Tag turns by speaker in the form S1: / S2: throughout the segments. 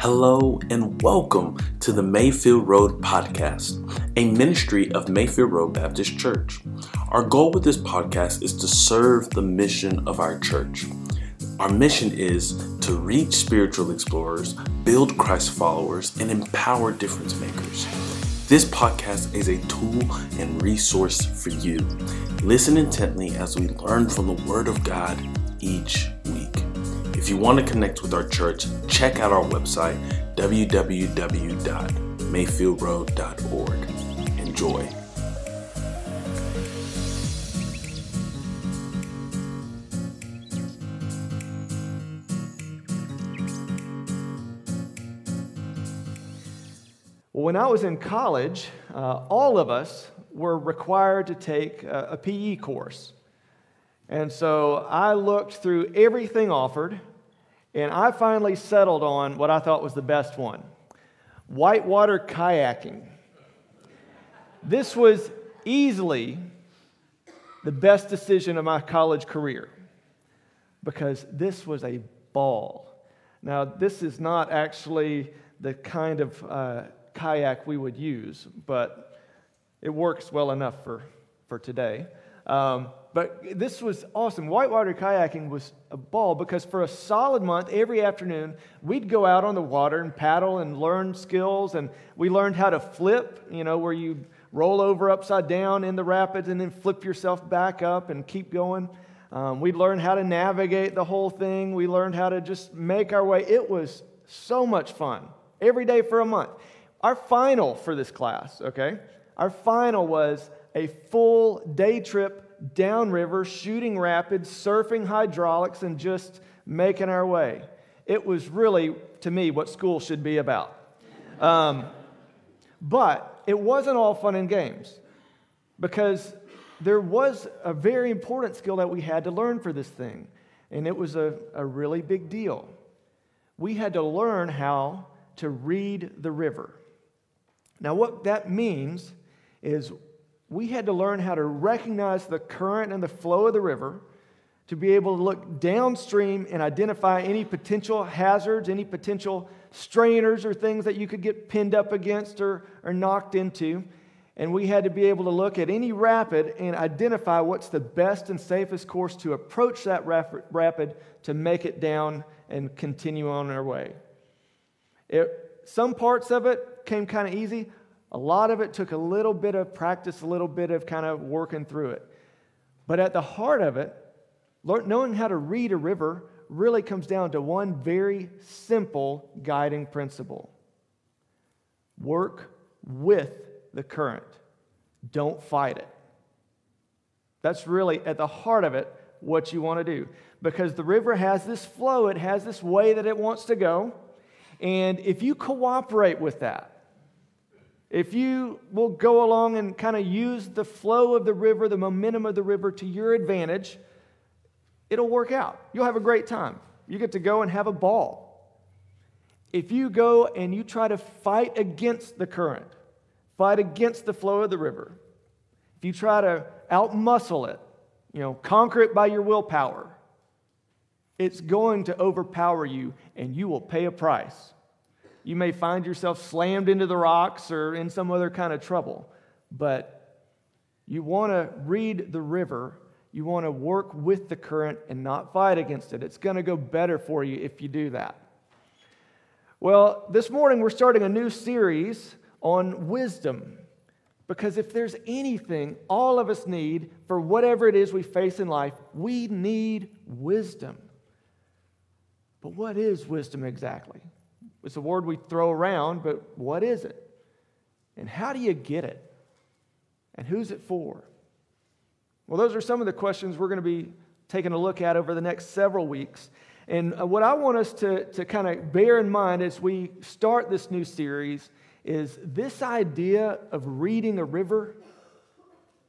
S1: Hello and welcome to the Mayfield Road Podcast, a ministry of Mayfield Road Baptist Church. Our goal with this podcast is to serve the mission of our church. Our mission is to reach spiritual explorers, build Christ followers, and empower difference makers. This podcast is a tool and resource for you. Listen intently as we learn from the Word of God each. If you want to connect with our church, check out our website, www.mayfieldroad.org. Enjoy.
S2: When I was in college, uh, all of us were required to take a, a PE course. And so I looked through everything offered, and I finally settled on what I thought was the best one whitewater kayaking. This was easily the best decision of my college career because this was a ball. Now, this is not actually the kind of uh, kayak we would use, but it works well enough for, for today. Um, but this was awesome. Whitewater kayaking was a ball because for a solid month, every afternoon, we'd go out on the water and paddle and learn skills. And we learned how to flip, you know, where you roll over upside down in the rapids and then flip yourself back up and keep going. Um, we learned how to navigate the whole thing. We learned how to just make our way. It was so much fun every day for a month. Our final for this class, okay? Our final was a full day trip downriver, shooting rapids, surfing hydraulics, and just making our way. It was really, to me, what school should be about. Um, but it wasn't all fun and games because there was a very important skill that we had to learn for this thing, and it was a, a really big deal. We had to learn how to read the river. Now, what that means is we had to learn how to recognize the current and the flow of the river to be able to look downstream and identify any potential hazards, any potential strainers or things that you could get pinned up against or, or knocked into. And we had to be able to look at any rapid and identify what's the best and safest course to approach that rapid to make it down and continue on our way. It, some parts of it came kind of easy, a lot of it took a little bit of practice, a little bit of kind of working through it. But at the heart of it, knowing how to read a river really comes down to one very simple guiding principle work with the current, don't fight it. That's really at the heart of it what you want to do. Because the river has this flow, it has this way that it wants to go. And if you cooperate with that, if you will go along and kind of use the flow of the river, the momentum of the river to your advantage, it'll work out. You'll have a great time. You get to go and have a ball. If you go and you try to fight against the current, fight against the flow of the river, if you try to outmuscle it, you know, conquer it by your willpower, it's going to overpower you and you will pay a price. You may find yourself slammed into the rocks or in some other kind of trouble. But you want to read the river. You want to work with the current and not fight against it. It's going to go better for you if you do that. Well, this morning we're starting a new series on wisdom. Because if there's anything all of us need for whatever it is we face in life, we need wisdom. But what is wisdom exactly? It's a word we throw around, but what is it? And how do you get it? And who's it for? Well, those are some of the questions we're going to be taking a look at over the next several weeks. And uh, what I want us to, to kind of bear in mind as we start this new series is this idea of reading a river.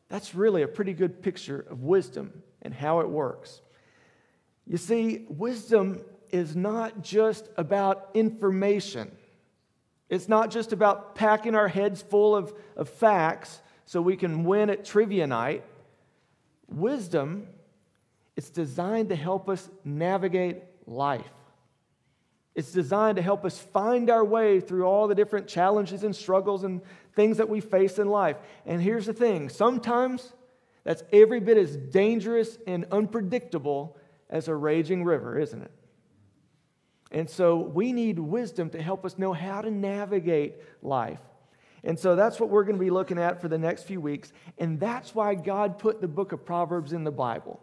S2: That's really a pretty good picture of wisdom and how it works. You see, wisdom is not just about information. It's not just about packing our heads full of, of facts so we can win at trivia night. Wisdom, it's designed to help us navigate life. It's designed to help us find our way through all the different challenges and struggles and things that we face in life. And here's the thing sometimes that's every bit as dangerous and unpredictable as a raging river, isn't it? And so we need wisdom to help us know how to navigate life. And so that's what we're going to be looking at for the next few weeks. And that's why God put the book of Proverbs in the Bible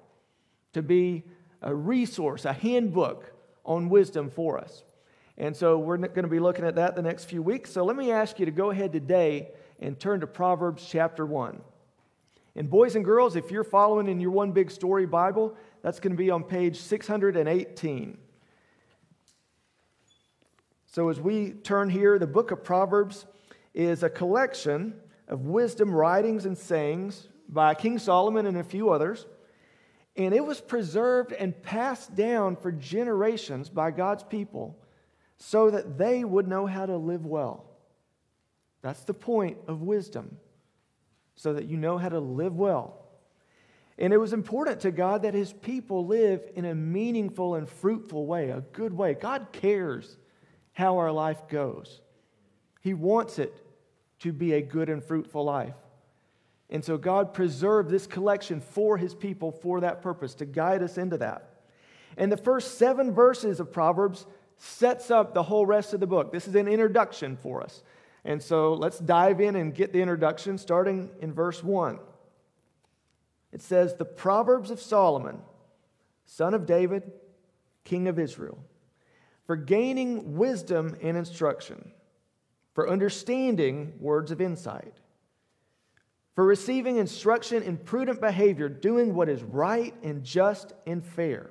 S2: to be a resource, a handbook on wisdom for us. And so we're going to be looking at that the next few weeks. So let me ask you to go ahead today and turn to Proverbs chapter 1. And boys and girls, if you're following in your one big story Bible, that's going to be on page 618. So as we turn here, the book of Proverbs is a collection of wisdom writings and sayings by King Solomon and a few others. And it was preserved and passed down for generations by God's people so that they would know how to live well. That's the point of wisdom, so that you know how to live well. And it was important to God that his people live in a meaningful and fruitful way, a good way. God cares how our life goes, He wants it to be a good and fruitful life. And so God preserved this collection for his people for that purpose, to guide us into that. And the first seven verses of Proverbs sets up the whole rest of the book. This is an introduction for us. And so let's dive in and get the introduction starting in verse 1. It says, The Proverbs of Solomon, son of David, king of Israel, for gaining wisdom and instruction, for understanding words of insight, for receiving instruction in prudent behavior, doing what is right and just and fair,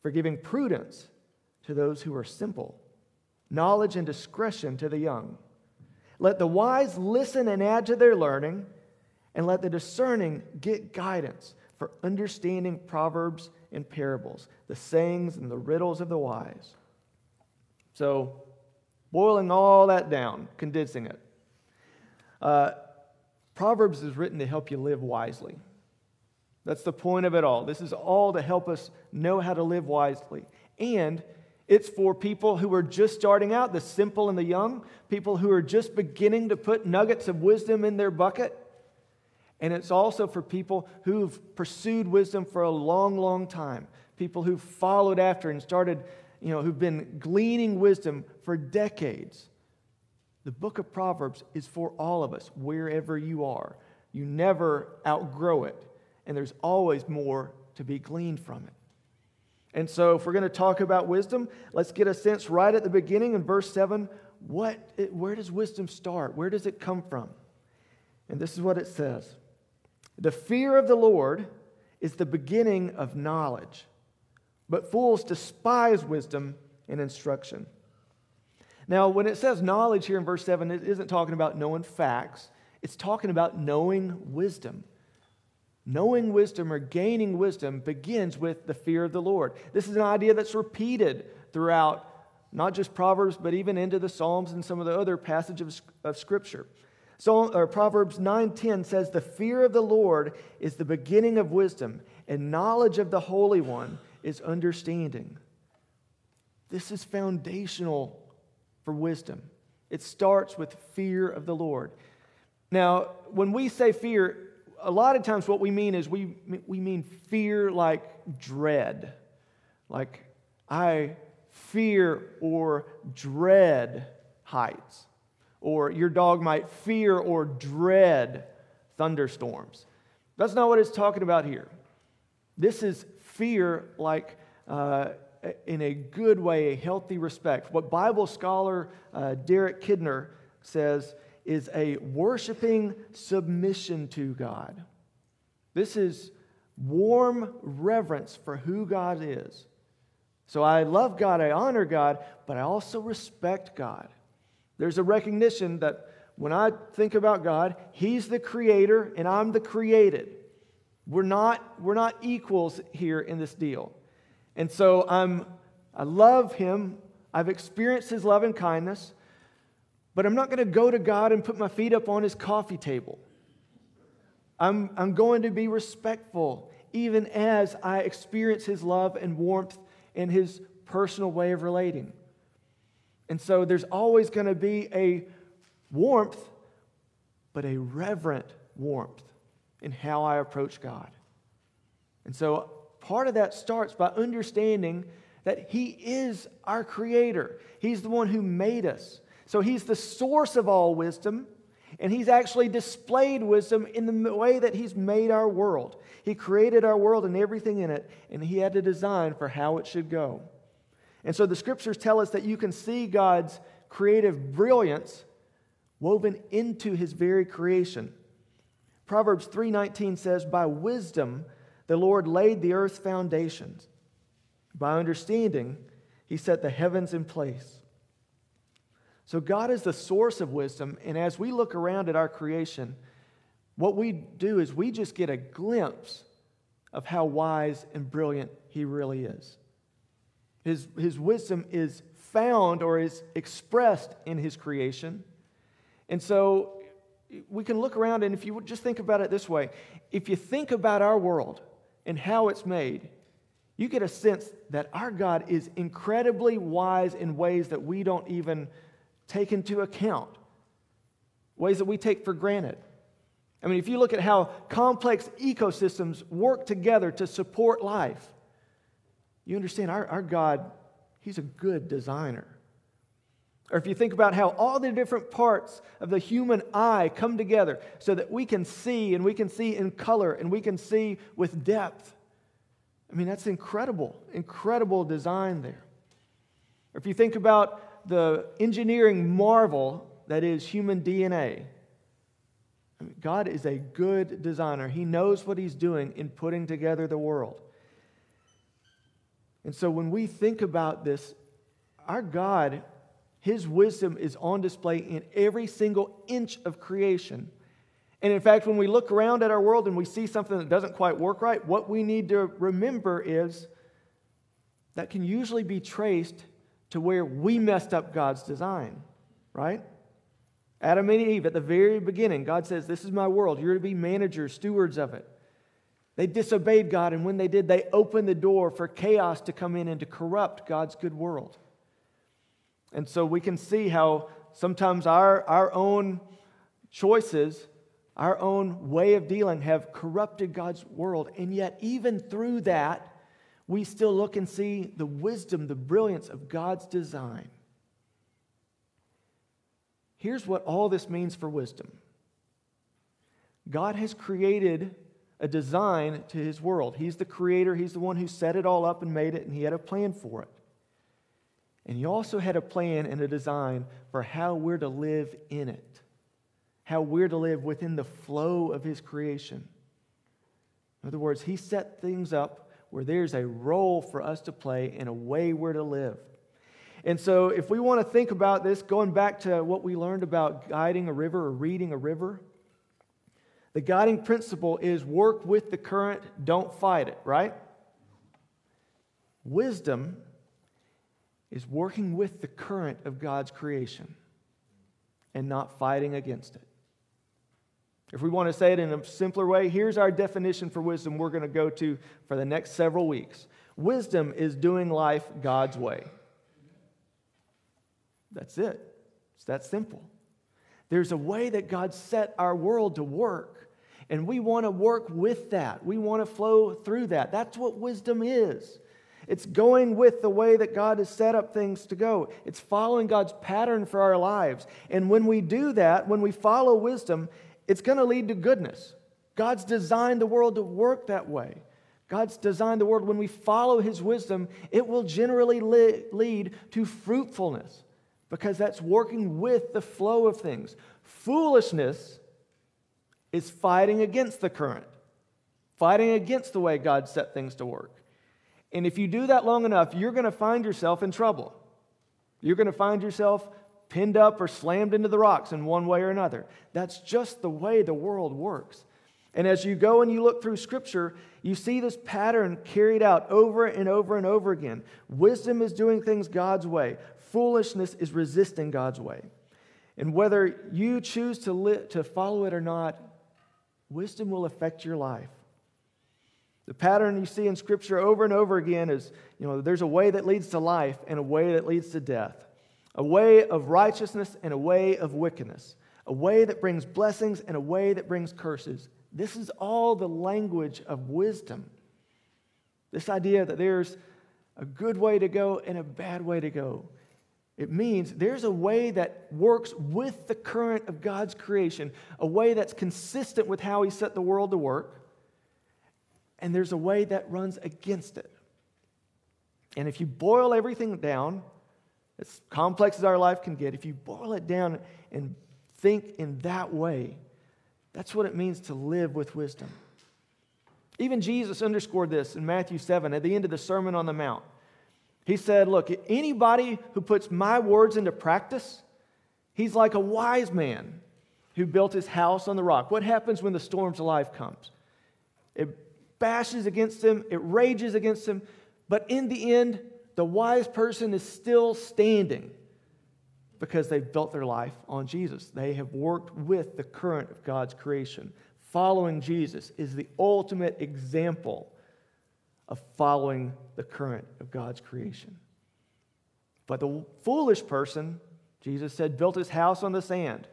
S2: for giving prudence to those who are simple, knowledge and discretion to the young. Let the wise listen and add to their learning, and let the discerning get guidance for understanding proverbs and parables, the sayings and the riddles of the wise. So, boiling all that down, condensing it. Uh, Proverbs is written to help you live wisely. That's the point of it all. This is all to help us know how to live wisely. And it's for people who are just starting out, the simple and the young, people who are just beginning to put nuggets of wisdom in their bucket. And it's also for people who've pursued wisdom for a long, long time, people who've followed after and started, you know, who've been gleaning wisdom for decades. The book of Proverbs is for all of us, wherever you are. You never outgrow it, and there's always more to be gleaned from it. And so, if we're going to talk about wisdom, let's get a sense right at the beginning in verse 7 what, where does wisdom start? Where does it come from? And this is what it says The fear of the Lord is the beginning of knowledge, but fools despise wisdom and instruction. Now, when it says knowledge here in verse 7, it isn't talking about knowing facts, it's talking about knowing wisdom. Knowing wisdom or gaining wisdom begins with the fear of the Lord. This is an idea that's repeated throughout not just Proverbs, but even into the Psalms and some of the other passages of Scripture. So, or Proverbs 9:10 says, "The fear of the Lord is the beginning of wisdom, and knowledge of the Holy One is understanding." This is foundational for wisdom. It starts with fear of the Lord. Now, when we say fear, a lot of times what we mean is we, we mean fear like dread. Like, I fear or dread heights. Or your dog might fear or dread thunderstorms. That's not what it's talking about here. This is fear like uh, in a good way, a healthy respect. What Bible scholar uh, Derek Kidner says is a worshiping submission to God. This is warm reverence for who God is. So I love God, I honor God, but I also respect God. There's a recognition that when I think about God, He's the creator and I'm the created. We're not, we're not equals here in this deal. And so I'm, I love Him. I've experienced His love and kindness. But I'm not going to go to God and put my feet up on his coffee table. I'm, I'm going to be respectful, even as I experience his love and warmth and his personal way of relating. And so there's always going to be a warmth, but a reverent warmth in how I approach God. And so part of that starts by understanding that He is our Creator, He's the one who made us. So He's the source of all wisdom, and He's actually displayed wisdom in the way that He's made our world. He created our world and everything in it, and He had a design for how it should go. And so the scriptures tell us that you can see God's creative brilliance woven into his very creation. Proverbs 3:19 says, "By wisdom the Lord laid the earth's foundations. By understanding he set the heavens in place." So God is the source of wisdom, and as we look around at our creation, what we do is we just get a glimpse of how wise and brilliant he really is. His, his wisdom is found or is expressed in his creation. And so we can look around, and if you just think about it this way if you think about our world and how it's made, you get a sense that our God is incredibly wise in ways that we don't even take into account, ways that we take for granted. I mean, if you look at how complex ecosystems work together to support life, you understand our, our God, He's a good designer. Or if you think about how all the different parts of the human eye come together so that we can see and we can see in color and we can see with depth. I mean, that's incredible, incredible design there. Or if you think about the engineering marvel that is human DNA, I mean, God is a good designer. He knows what He's doing in putting together the world. And so when we think about this, our God, His wisdom is on display in every single inch of creation. And in fact, when we look around at our world and we see something that doesn't quite work right, what we need to remember is that can usually be traced to where we messed up God's design, right? Adam and Eve, at the very beginning, God says, This is my world. You're to be managers, stewards of it. They disobeyed God, and when they did, they opened the door for chaos to come in and to corrupt God's good world. And so we can see how sometimes our, our own choices, our own way of dealing have corrupted God's world. And yet, even through that, we still look and see the wisdom, the brilliance of God's design. Here's what all this means for wisdom God has created a design to his world. He's the creator, he's the one who set it all up and made it, and he had a plan for it. And he also had a plan and a design for how we're to live in it, how we're to live within the flow of his creation. In other words, he set things up where there's a role for us to play and a way we're to live. And so, if we want to think about this, going back to what we learned about guiding a river or reading a river, the guiding principle is work with the current, don't fight it, right? Wisdom is working with the current of God's creation and not fighting against it. If we want to say it in a simpler way, here's our definition for wisdom we're going to go to for the next several weeks. Wisdom is doing life God's way. That's it. It's that simple. There's a way that God set our world to work. And we want to work with that. We want to flow through that. That's what wisdom is. It's going with the way that God has set up things to go. It's following God's pattern for our lives. And when we do that, when we follow wisdom, it's going to lead to goodness. God's designed the world to work that way. God's designed the world, when we follow His wisdom, it will generally lead to fruitfulness because that's working with the flow of things. Foolishness is fighting against the current, fighting against the way God set things to work. And if you do that long enough, you're going to find yourself in trouble. You're going to find yourself pinned up or slammed into the rocks in one way or another. That's just the way the world works. And as you go and you look through Scripture, you see this pattern carried out over and over and over again. Wisdom is doing things God's way, foolishness is resisting God's way. And whether you choose to, li- to follow it or not, wisdom will affect your life. The pattern you see in Scripture over and over again is you know, there's a way that leads to life and a way that leads to death, a way of righteousness and a way of wickedness, a way that brings blessings and a way that brings curses. This is all the language of wisdom. This idea that there's a good way to go and a bad way to go. It means there's a way that works with the current of God's creation, a way that's consistent with how He set the world to work, and there's a way that runs against it. And if you boil everything down, as complex as our life can get, if you boil it down and think in that way, that's what it means to live with wisdom. Even Jesus underscored this in Matthew 7 at the end of the Sermon on the Mount. He said, Look, anybody who puts my words into practice, he's like a wise man who built his house on the rock. What happens when the storms of life comes? It bashes against him, it rages against him, but in the end, the wise person is still standing because they've built their life on Jesus. They have worked with the current of God's creation. Following Jesus is the ultimate example of following the current of God's creation. But the foolish person, Jesus said, built his house on the sand.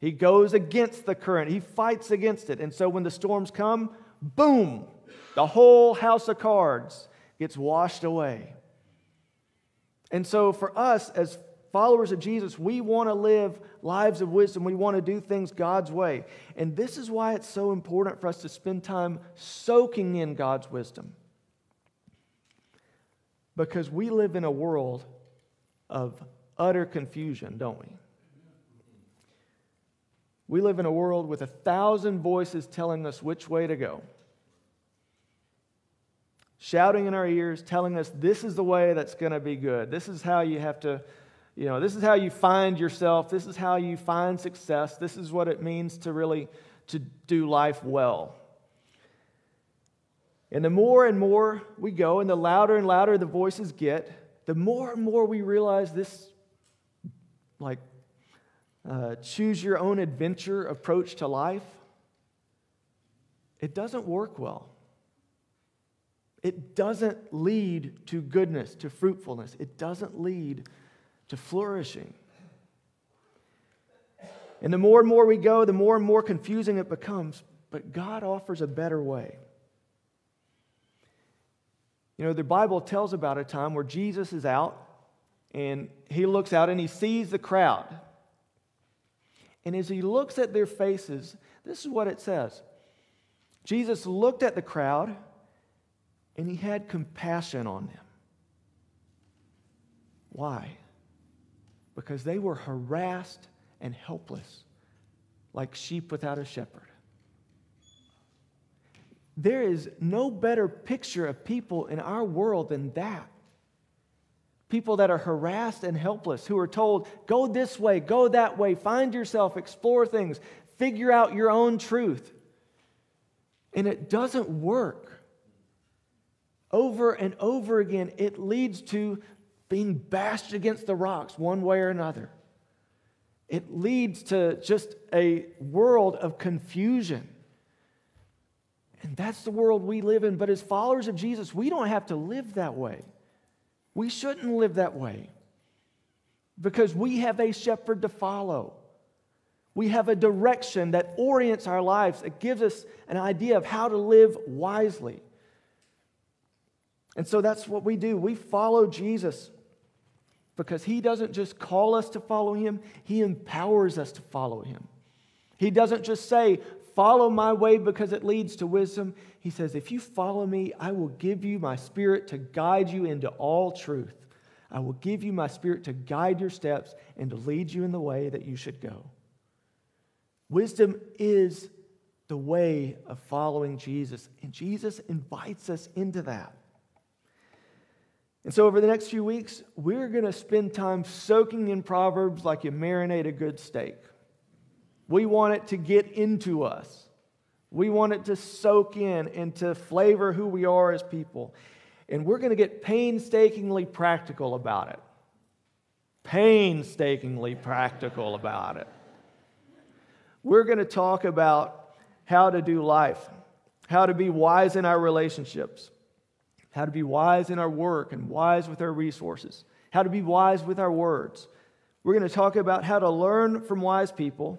S2: He goes against the current, he fights against it. And so when the storms come, boom, the whole house of cards gets washed away. And so, for us as followers of Jesus, we want to live lives of wisdom. We want to do things God's way. And this is why it's so important for us to spend time soaking in God's wisdom. Because we live in a world of utter confusion, don't we? We live in a world with a thousand voices telling us which way to go shouting in our ears, telling us this is the way that's going to be good. This is how you have to, you know, this is how you find yourself. This is how you find success. This is what it means to really to do life well. And the more and more we go, and the louder and louder the voices get, the more and more we realize this, like, uh, choose your own adventure approach to life. It doesn't work well. It doesn't lead to goodness, to fruitfulness. It doesn't lead to flourishing. And the more and more we go, the more and more confusing it becomes. But God offers a better way. You know, the Bible tells about a time where Jesus is out and he looks out and he sees the crowd. And as he looks at their faces, this is what it says Jesus looked at the crowd and he had compassion on them. Why? Because they were harassed and helpless, like sheep without a shepherd. There is no better picture of people in our world than that. People that are harassed and helpless, who are told, go this way, go that way, find yourself, explore things, figure out your own truth. And it doesn't work over and over again, it leads to being bashed against the rocks one way or another. It leads to just a world of confusion. And that's the world we live in. But as followers of Jesus, we don't have to live that way. We shouldn't live that way because we have a shepherd to follow. We have a direction that orients our lives, it gives us an idea of how to live wisely. And so that's what we do. We follow Jesus because he doesn't just call us to follow him, he empowers us to follow him. He doesn't just say, Follow my way because it leads to wisdom. He says, If you follow me, I will give you my spirit to guide you into all truth. I will give you my spirit to guide your steps and to lead you in the way that you should go. Wisdom is the way of following Jesus, and Jesus invites us into that. And so, over the next few weeks, we're going to spend time soaking in Proverbs like you marinate a good steak. We want it to get into us, we want it to soak in and to flavor who we are as people. And we're going to get painstakingly practical about it. Painstakingly practical about it. We're going to talk about how to do life how to be wise in our relationships, how to be wise in our work and wise with our resources, how to be wise with our words. We're going to talk about how to learn from wise people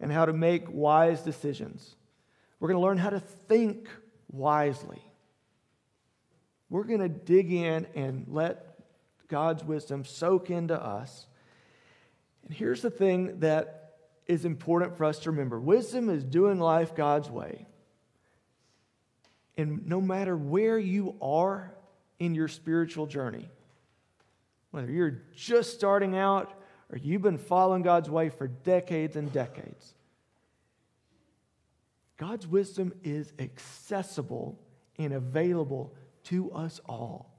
S2: and how to make wise decisions. We're going to learn how to think wisely. We're going to dig in and let God's wisdom soak into us. And here's the thing that is important for us to remember wisdom is doing life God's way. And no matter where you are in your spiritual journey, whether you're just starting out or you've been following God's way for decades and decades, God's wisdom is accessible and available to us all.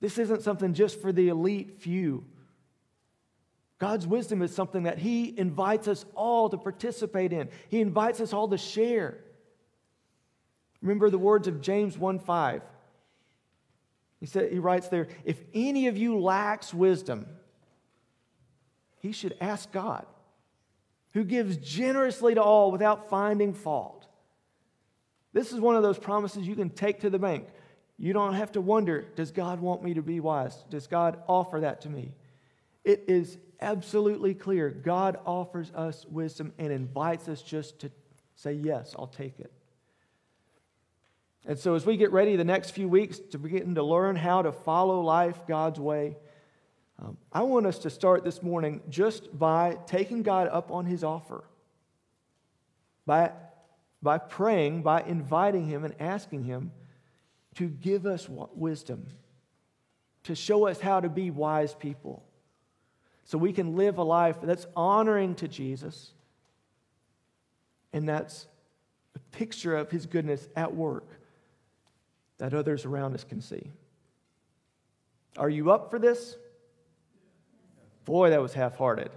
S2: This isn't something just for the elite few. God's wisdom is something that He invites us all to participate in. He invites us all to share. Remember the words of James 1 5. He, said, he writes there, if any of you lacks wisdom, he should ask God, who gives generously to all without finding fault. This is one of those promises you can take to the bank. You don't have to wonder, does God want me to be wise? Does God offer that to me? It is absolutely clear. God offers us wisdom and invites us just to say, Yes, I'll take it. And so, as we get ready the next few weeks to begin to learn how to follow life God's way, um, I want us to start this morning just by taking God up on his offer, by, by praying, by inviting him and asking him to give us wisdom, to show us how to be wise people, so we can live a life that's honoring to Jesus and that's a picture of his goodness at work that others around us can see. Are you up for this? Boy, that was half hearted.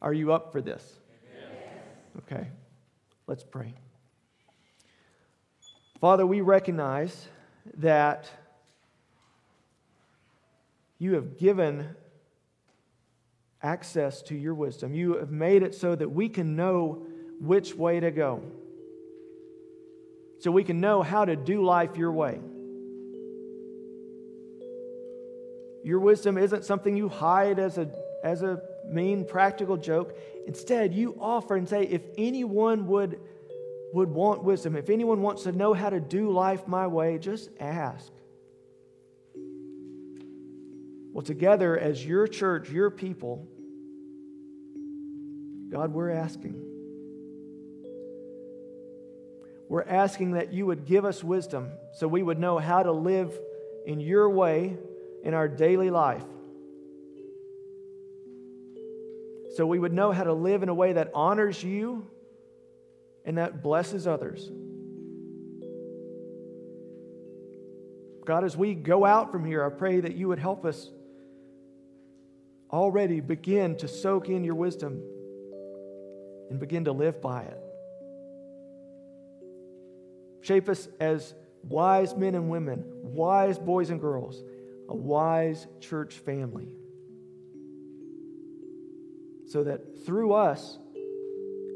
S2: Are you up for this? Okay, let's pray. Father, we recognize that you have given access to your wisdom. You have made it so that we can know which way to go, so we can know how to do life your way. Your wisdom isn't something you hide as a, as a mean practical joke. Instead, you offer and say, if anyone would, would want wisdom, if anyone wants to know how to do life my way, just ask. Well, together as your church, your people, God, we're asking. We're asking that you would give us wisdom so we would know how to live in your way in our daily life. So we would know how to live in a way that honors you and that blesses others. God, as we go out from here, I pray that you would help us already begin to soak in your wisdom and begin to live by it. Shape us as wise men and women, wise boys and girls a wise church family. So that through us,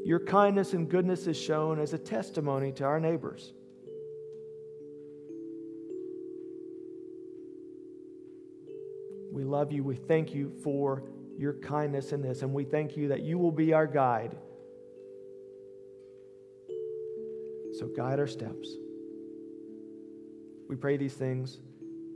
S2: your kindness and goodness is shown as a testimony to our neighbors. We love you. We thank you for your kindness in this, and we thank you that you will be our guide. So guide our steps. We pray these things